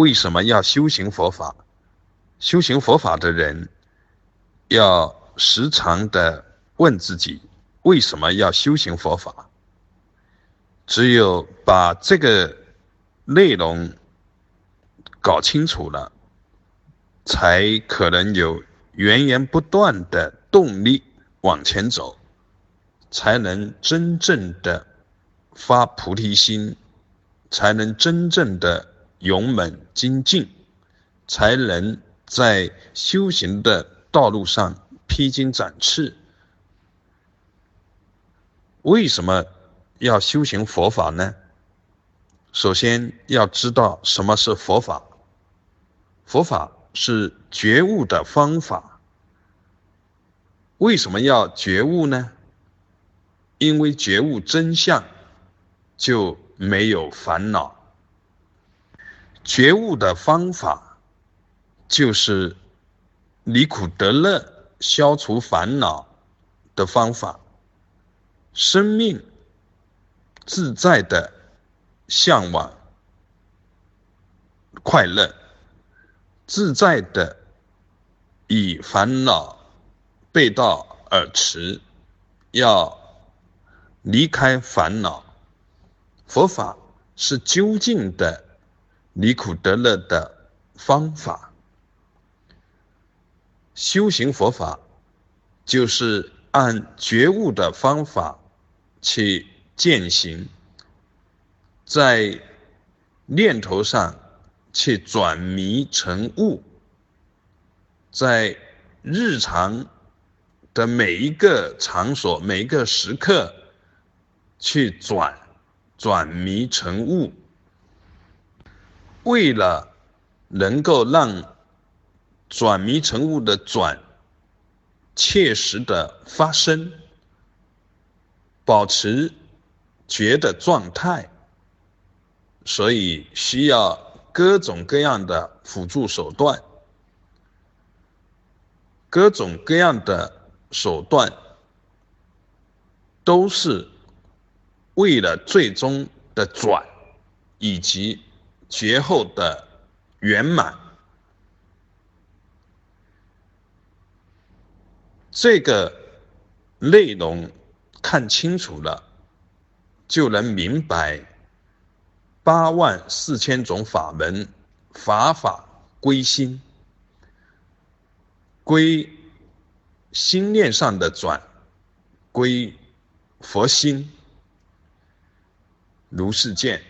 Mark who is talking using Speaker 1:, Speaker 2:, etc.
Speaker 1: 为什么要修行佛法？修行佛法的人要时常的问自己：为什么要修行佛法？只有把这个内容搞清楚了，才可能有源源不断的动力往前走，才能真正的发菩提心，才能真正的。勇猛精进，才能在修行的道路上披荆斩棘。为什么要修行佛法呢？首先要知道什么是佛法。佛法是觉悟的方法。为什么要觉悟呢？因为觉悟真相，就没有烦恼。觉悟的方法，就是离苦得乐、消除烦恼的方法。生命自在的向往快乐，自在的以烦恼背道而驰，要离开烦恼。佛法是究竟的。离苦得乐的方法，修行佛法就是按觉悟的方法去践行，在念头上去转迷成悟，在日常的每一个场所、每一个时刻去转转迷成悟。为了能够让转迷成悟的转切实的发生，保持觉的状态，所以需要各种各样的辅助手段，各种各样的手段都是为了最终的转以及。劫后的圆满，这个内容看清楚了，就能明白八万四千种法门，法法归心，归心念上的转，归佛心，如是见。